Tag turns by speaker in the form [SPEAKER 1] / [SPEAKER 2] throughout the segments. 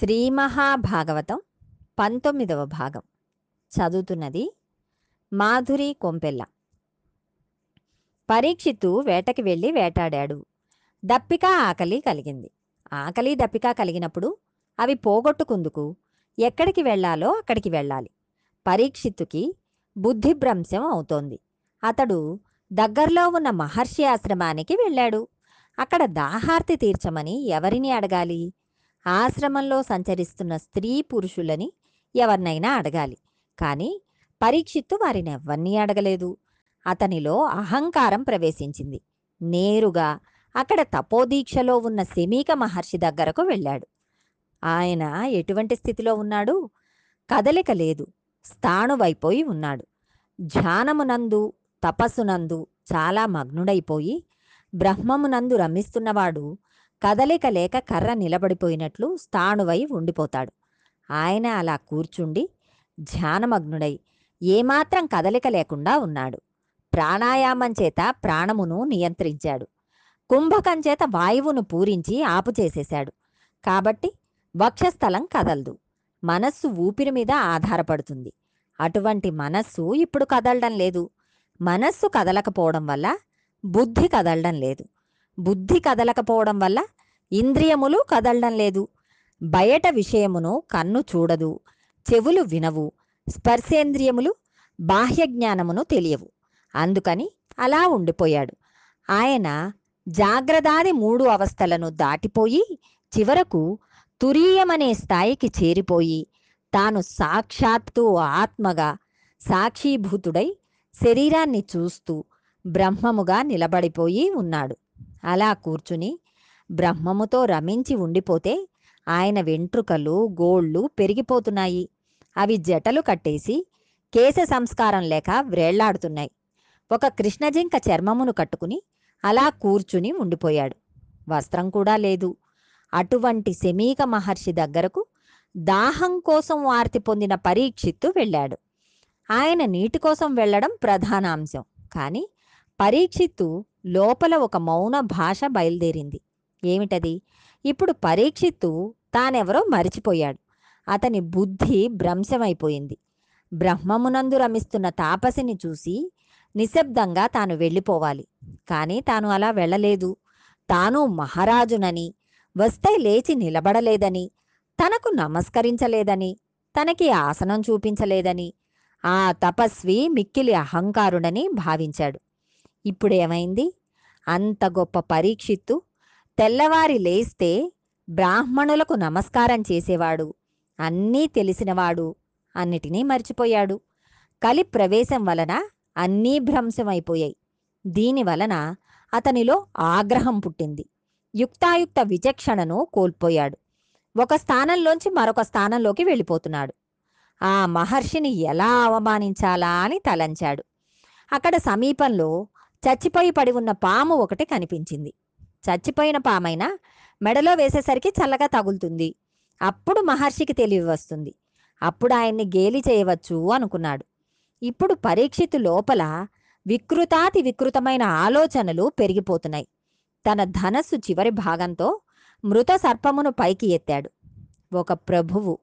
[SPEAKER 1] శ్రీ మహాభాగవతం పంతొమ్మిదవ భాగం. చదువుతున్నది మాధురి కొంపెల్ల. పరీక్షిత్తు వేటకి వెళ్ళి వేటాడాడు. దప్పిక ఆకలి కలిగింది. ఆకలి దప్పిక కలిగినప్పుడు అవి పోగొట్టుకుందుకు ఎక్కడికి వెళ్ళాలో అక్కడికి వెళ్ళాలి. పరీక్షిత్తుకి బుద్ధిభ్రంశం అవుతోంది. అతడు దగ్గరలో ఉన్న మహర్షి ఆశ్రమానికి వెళ్ళాడు. అక్కడ దాహార్తి తీర్చమని ఎవరిని అడగాలి? ఆశ్రమంలో సంచరిస్తున్న స్త్రీ పురుషులని ఎవరినైనా అడగాలి. కానీ పరీక్షిత్తు వారిని ఎవరినీ అడగలేదు. అతనిలో అహంకారం ప్రవేశించింది. నేరుగా అక్కడ తపోదీక్షలో ఉన్న శమీక మహర్షి దగ్గరకు వెళ్ళాడు. ఆయన ఎటువంటి స్థితిలో ఉన్నాడు? కదలిక లేదు. స్థాణువైపోయి ఉన్నాడు. ధ్యానమునందు తపస్సునందు చాలా మగ్నుడైపోయి బ్రహ్మమునందు రమిస్తున్నవాడు కదలిక లేక కర్ర నిలబడిపోయినట్లు స్థాణువై ఉండిపోతాడు. ఆయన అలా కూర్చుండి ధ్యానమగ్నుడై ఏమాత్రం కదలిక లేకుండా ఉన్నాడు. ప్రాణాయామం చేత ప్రాణమును నియంత్రించాడు. కుంభకం చేత వాయువును పూరించి ఆపు చేసేశాడు కాబట్టి వక్షస్థలం కదలదు. మనస్సు ఊపిరి మీద ఆధారపడుతుంది. అటువంటి మనస్సు ఇప్పుడు కదలడం లేదు. మనస్సు కదలకపోవడం వల్ల బుద్ధి కదలడం లేదు. బుద్ధి కదలకపోవడం వల్ల ఇంద్రియములు కదలడం లేదు. బయట విషయమును కన్ను చూడదు. చెవులు వినవు. స్పర్శేంద్రియములు బాహ్య జ్ఞానమును తెలియవు. అందుకని అలా ఉండిపోయాడు. ఆయన జాగ్రదాది మూడు అవస్థలను దాటిపోయి చివరకు తురీయమనే స్థాయికి చేరిపోయి తాను సాక్షాత్తు ఆత్మగా సాక్షీభూతుడై శరీరాన్ని చూస్తూ బ్రహ్మముగా నిలబడిపోయి ఉన్నాడు. అలా కూర్చుని బ్రహ్మముతో రమించి ఉండిపోతే ఆయన వెంట్రుకలు గోళ్ళు పెరిగిపోతున్నాయి. అవి జటలు కట్టేసి కేశ సంస్కారం లేక వ్రేళ్ళాడుతున్నాయి ఒక కృష్ణజింక చర్మమును కట్టుకుని అలా కూర్చుని ఉండిపోయాడు. వస్త్రం కూడా లేదు. అటువంటి శమీక మహర్షి దగ్గరకు దాహం కోసం వార్తి పొందిన పరీక్షిత్తు వెళ్ళాడు. ఆయన నీటి కోసం వెళ్ళడం ప్రధాన అంశం కానీ పరీక్షిత్తు లోపల ఒక మౌన భాష బయలుదేరింది. ఏమిటది? ఇప్పుడు పరీక్షిత్తు తానెవరో మరిచిపోయాడు. అతని బుద్ధి భ్రంశమైపోయింది. బ్రహ్మమునందు రమిస్తున్న తాపసిని చూసి నిశ్శబ్దంగా తాను వెళ్ళిపోవాలి. కానీ తాను అలా వెళ్ళలేదు. తాను మహారాజునని వస్తే లేచి నిలబడలేదని తనకు నమస్కరించలేదని తనకి ఆసనం చూపించలేదని ఆ తపస్వి మిక్కిలి అహంకారుడని భావించాడు. ఇప్పుడేమైంది? అంత గొప్ప పరీక్షిత్తు తెల్లవారి లేస్తే బ్రాహ్మణులకు నమస్కారం చేసేవాడు. అన్నీ తెలిసినవాడు. అన్నిటినీ మర్చిపోయాడు. కలి ప్రవేశం వలన అన్నీ భ్రంశమైపోయాయి. దీని వలన అతనిలో ఆగ్రహం పుట్టింది. యుక్తాయుక్త విచక్షణను కోల్పోయాడు. ఒక స్థానంలోంచి మరొక స్థానంలోకి వెళ్ళిపోతున్నాడు. ఆ మహర్షిని ఎలా అవమానించాలా అని తలంచాడు. అక్కడ సమీపంలో చచ్చిపోయి పడి ఉన్న పాము ఒకటి కనిపించింది. చచ్చిపోయిన పామైనా మెడలో వేసేసరికి చల్లగా తగులుతుంది. అప్పుడు మహర్షికి తెలివి వస్తుంది. అప్పుడు ఆయన్ని గేలి చేయవచ్చు అనుకున్నాడు. ఇప్పుడు పరీక్షితు లోపల వికృతాతి వికృతమైన ఆలోచనలు పెరిగిపోతున్నాయి. తన ధనస్సు చివరి భాగంతో మృత సర్పమును పైకి ఎత్తాడు. ఒక ప్రభువు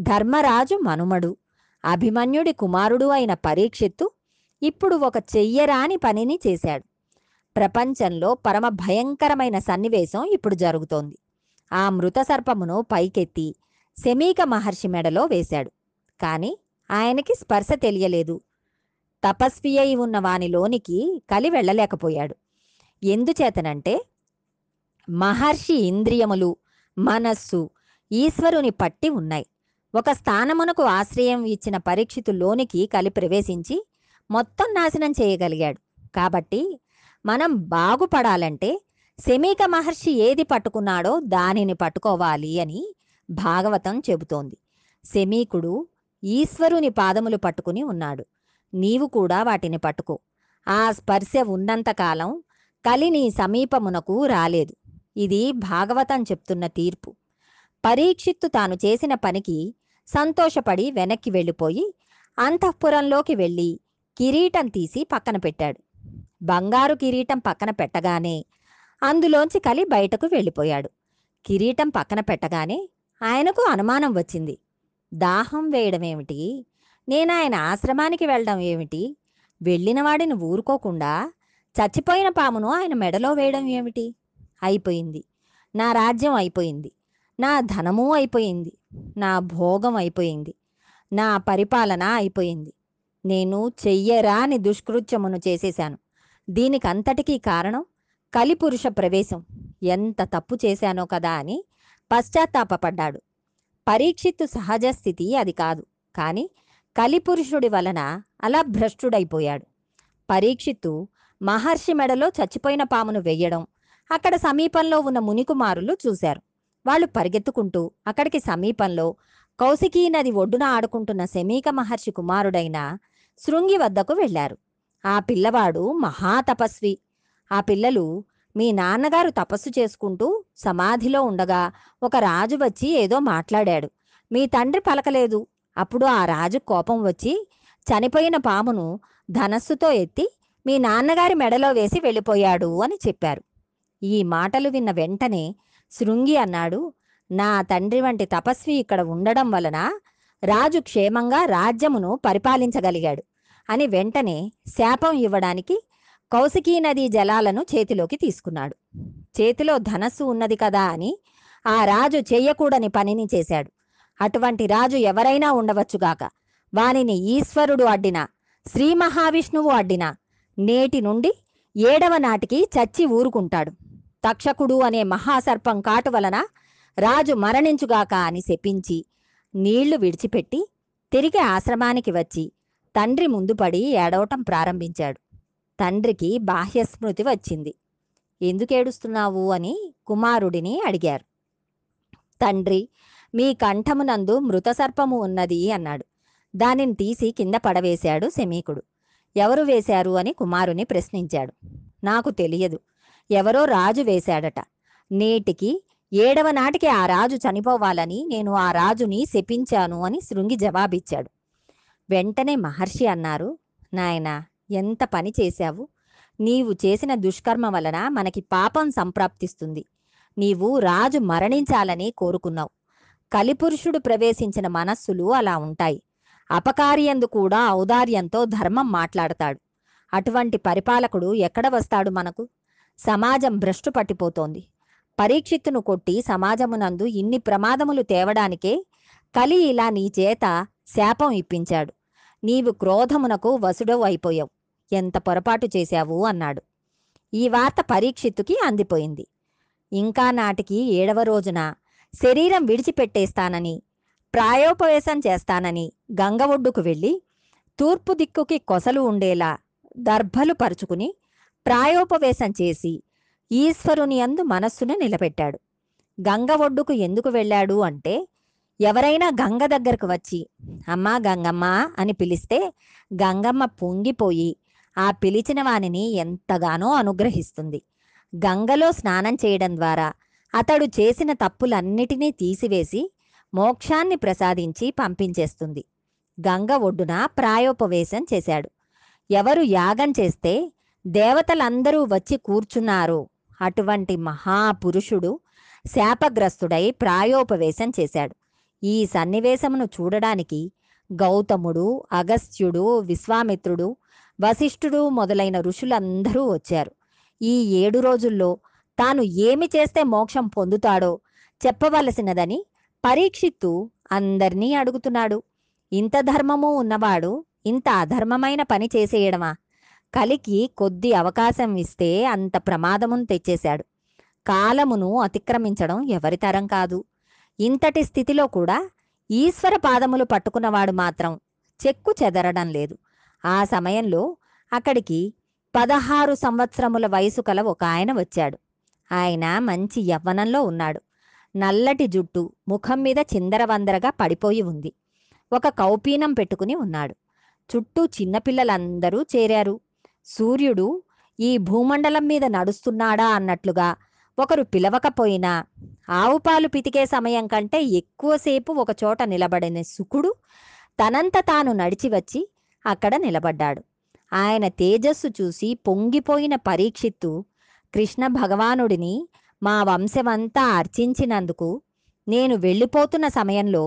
[SPEAKER 1] ధర్మరాజు మనుమడు అభిమన్యుడి కుమారుడు అయిన పరీక్షిత్తు ఇప్పుడు ఒక చెయ్యరాని పనిని చేశాడు. ప్రపంచంలో పరమ భయంకరమైన సన్నివేశం ఇప్పుడు జరుగుతోంది. ఆ మృత సర్పమును పైకెత్తి శమీక మహర్షి మెడలో వేశాడు. కాని ఆయనకి స్పర్శ తెలియలేదు. తపస్వి అయి ఉన్న వానిలోనికి కలి వెళ్ళలేకపోయాడు. ఎందుచేతనంటే మహర్షి ఇంద్రియములు మనస్సు ఈశ్వరుని పట్టి ఉన్నాయి. ఒక స్థానమునకు ఆశ్రయం ఇచ్చిన పరీక్షితులోనికి కలి ప్రవేశించి మొత్తం నాశనం చేయగలిగాడు. కాబట్టి మనం బాగుపడాలంటే శమీక మహర్షి ఏది పట్టుకున్నాడో దానిని పట్టుకోవాలి అని భాగవతం చెబుతోంది. శమీకుడు ఈశ్వరుని పాదములు పట్టుకుని ఉన్నాడు. నీవు కూడా వాటిని పట్టుకో. ఆ స్పర్శ ఉన్నంతకాలం కలి నీ సమీపమునకు రాలేదు. ఇది భాగవతం చెప్తున్న తీర్పు. పరీక్షిత్తు తాను చేసిన పనికి సంతోషపడి వెనక్కి వెళ్ళిపోయి అంతఃపురంలోకి వెళ్ళి కిరీటం తీసి పక్కన పెట్టాడు. బంగారు కిరీటం పక్కన పెట్టగానే అందులోంచి కలి బయటకు వెళ్ళిపోయాడు. కిరీటం పక్కన పెట్టగానే ఆయనకు అనుమానం వచ్చింది. దాహం వేయడం ఏమిటి నేను ఆయన ఆశ్రమానికి వెళ్ళడం ఏమిటి? వెళ్ళిన వాడిని ఊరుకోకుండా చచ్చిపోయిన పామును ఆయన మెడలో వేయడం ఏమిటి? అయిపోయింది. నా రాజ్యం అయిపోయింది. నా ధనము అయిపోయింది. నా భోగం అయిపోయింది. నా పరిపాలన అయిపోయింది. నేను చెయ్యరాని దుష్కృత్యమును చేసేశాను. దీనికంతటికీ కారణం కలిపురుష ప్రవేశం. ఎంత తప్పు చేశానో కదా అని పశ్చాత్తాపపడ్డాడు. పరీక్షిత్తు సహజ స్థితి అది కాదు. కానీ కలిపురుషుడి వలన అలా భ్రష్టుడైపోయాడు పరీక్షిత్తు మహర్షి మెడలో చచ్చిపోయిన పామును వెయ్యడం అక్కడ సమీపంలో ఉన్న మునికుమారులు చూశారు. వాళ్ళు పరిగెత్తుకుంటూ అక్కడికి సమీపంలో కౌశికీ నది ఒడ్డున ఆడుకుంటున్న శమీక మహర్షి కుమారుడైన శృంగి వద్దకు వెళ్ళారు. ఆ పిల్లవాడు మహాతపస్వి ఆ పిల్లలు మీ నాన్నగారు తపస్సు చేసుకుంటూ సమాధిలో ఉండగా ఒక రాజు వచ్చి ఏదో మాట్లాడాడు. మీ తండ్రి పలకలేదు. అప్పుడు ఆ రాజు కోపం వచ్చి చనిపోయిన పామును ధనస్సుతో ఎత్తి మీ నాన్నగారి మెడలో వేసి వెళ్ళిపోయాడు అని చెప్పారు. ఈ మాటలు విన్న వెంటనే శృంగి అన్నాడు నా తండ్రి వంటి తపస్వి ఇక్కడ ఉండడం వలన రాజు క్షేమంగా రాజ్యమును పరిపాలించగలిగాడు. అని వెంటనే శాపం ఇవ్వడానికి కౌశికీ నదీ జలాలను చేతిలోకి తీసుకున్నాడు. చేతిలో ధనస్సు ఉన్నది కదా అని ఆ రాజు చెయ్యకూడని పనిని చేశాడు. అటువంటి రాజు ఎవరైనా ఉండవచ్చుగాక వానిని ఈశ్వరుడు అడ్డినా శ్రీ మహావిష్ణువు అడ్డినా నేటి నుండి ఏడవ నాటికి చచ్చి ఊరుకుంటాడు. తక్షకుడు అనే మహాసర్పం కాటు వలన రాజు మరణించుగాక అని శపించి నీళ్ళు విడిచిపెట్టి తిరిగి ఆశ్రమానికి వచ్చి తండ్రి ముందుపడి ఏడవటం ప్రారంభించాడు. తండ్రికి బాహ్యస్మృతి వచ్చింది. ఎందుకు ఏడుస్తున్నావు? అని కుమారుడిని అడిగారు. తండ్రి మీ కంఠమునందు మృతసర్పము ఉన్నది అన్నాడు. దానిని తీసి కింద పడవేశాడు శమీకుడు. ఎవరు వేశారు? అని కుమారుని ప్రశ్నించాడు. నాకు తెలియదు. ఎవరో రాజు వేశాడట. నేటికి ఏడవ నాటికి ఆ రాజు చనిపోవాలని నేను ఆ రాజుని శపించాను అని శృంగి జవాబిచ్చాడు. వెంటనే మహర్షి అన్నారు నాయనా ఎంత పని చేశావు? నీవు చేసిన దుష్కర్మ వలన మనకి పాపం సంప్రాప్తిస్తుంది. నీవు రాజు మరణించాలని కోరుకున్నావు. కలిపురుషుడు ప్రవేశించిన మనస్సులు అలా ఉంటాయి. అపకార్యందు కూడా ఔదార్యంతో ధర్మం మాట్లాడతాడు. అటువంటి పరిపాలకుడు ఎక్కడ వస్తాడు మనకు? సమాజం భ్రష్టు పట్టిపోతోంది. పరీక్షిత్తును కొట్టి సమాజమునందు ఇన్ని ప్రమాదములు తేవడానికే కలి ఇలా నీ చేత శాపం ఇప్పించాడు. నీవు క్రోధమునకు వసుడవు అయిపోయావు. ఎంత పొరపాటు చేశావు? అన్నాడు. ఈ వార్త పరీక్షిత్తుకి అందిపోయింది. ఇంకా నాటికి ఏడవ రోజున శరీరం విడిచిపెట్టేస్తానని ప్రాయోపవేశం చేస్తానని గంగ ఒడ్డుకు వెళ్ళి తూర్పు దిక్కుకి కొసలు ఉండేలా దర్భలు పరుచుకుని ప్రాయోపవేశం చేసి ఈశ్వరుని అందు మనస్సును నిలబెట్టాడు. గంగ ఒడ్డుకు ఎందుకు వెళ్ళాడు అంటే ఎవరైనా గంగ దగ్గరకు వచ్చి అమ్మా గంగమ్మ అని పిలిస్తే గంగమ్మ పొంగిపోయి ఆ పిలిచిన వానిని ఎంతగానో అనుగ్రహిస్తుంది. గంగలో స్నానం చేయడం ద్వారా అతడు చేసిన తప్పులన్నిటినీ తీసివేసి మోక్షాన్ని ప్రసాదించి పంపించేస్తుంది. గంగ ఒడ్డున ప్రాయోపవేశం చేశాడు. ఎవరు యాగం చేస్తే దేవతలందరూ వచ్చి కూర్చున్నారు. అటువంటి మహాపురుషుడు శాపగ్రస్తుడై ప్రాయోపవేశం చేశాడు. ఈ సన్నివేశమును చూడడానికి గౌతముడు అగస్త్యుడు విశ్వామిత్రుడు వశిష్ఠుడు మొదలైన ఋషులందరూ వచ్చారు. ఈ ఏడు రోజుల్లో తాను ఏమి చేస్తే మోక్షం పొందుతాడో చెప్పవలసినదని పరీక్షిత్తు అందర్నీ అడుగుతున్నాడు. ఇంత ధర్మము ఉన్నవాడు ఇంత అధర్మమైన పని చేసేయడమా? కలికి కొద్ది అవకాశం ఇస్తే అంత ప్రమాదమును తెచ్చేశాడు. కాలమును అతిక్రమించడం ఎవరి తరం కాదు. ఇంతటి స్థితిలో కూడా ఈశ్వర పాదములు పట్టుకున్నవాడు మాత్రం చెక్కు చెదరడం లేదు. ఆ సమయంలో అక్కడికి పదహారు సంవత్సరముల వయసు కల ఒక ఆయన వచ్చాడు. ఆయన మంచి యవ్వనంలో ఉన్నాడు. నల్లటి జుట్టు ముఖం మీద చిందరవందరగా పడిపోయి ఉంది. ఒక కౌపీనం పెట్టుకుని ఉన్నాడు. చుట్టూ చిన్నపిల్లలందరూ చేరారు. సూర్యుడు ఈ భూమండలం మీద నడుస్తున్నాడా? అన్నట్లుగా ఒకరు పిలవకపోయినా ఆవు పాలు పితికే సమయం కంటే ఎక్కువసేపు ఒకచోట నిలబడిన సుకుడు తనంత తాను నడిచి వచ్చి అక్కడ నిలబడ్డాడు. ఆయన తేజస్సు చూసి పొంగిపోయిన పరీక్షిత్తు కృష్ణ భగవానుడిని మా వంశమంతా అర్చించినందుకు నేను వెళ్ళిపోతున్న సమయంలో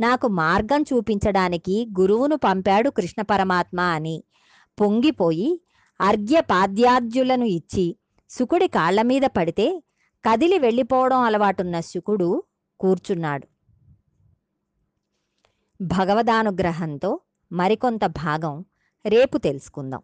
[SPEAKER 1] నాకు మార్గం చూపించడానికి గురువును పంపాడు కృష్ణ పరమాత్మ అని పొంగిపోయి అర్ఘ్యపాద్యాద్యులను ఇచ్చి శుకుడి కాళ్ళ మీద పడితే కదిలి వెళ్ళిపోవడం అలవాటున్న శుకుడు కూర్చున్నాడు. భగవదానుగ్రహంతో మరికొంత భాగం రేపు తెలుసుకుందాం.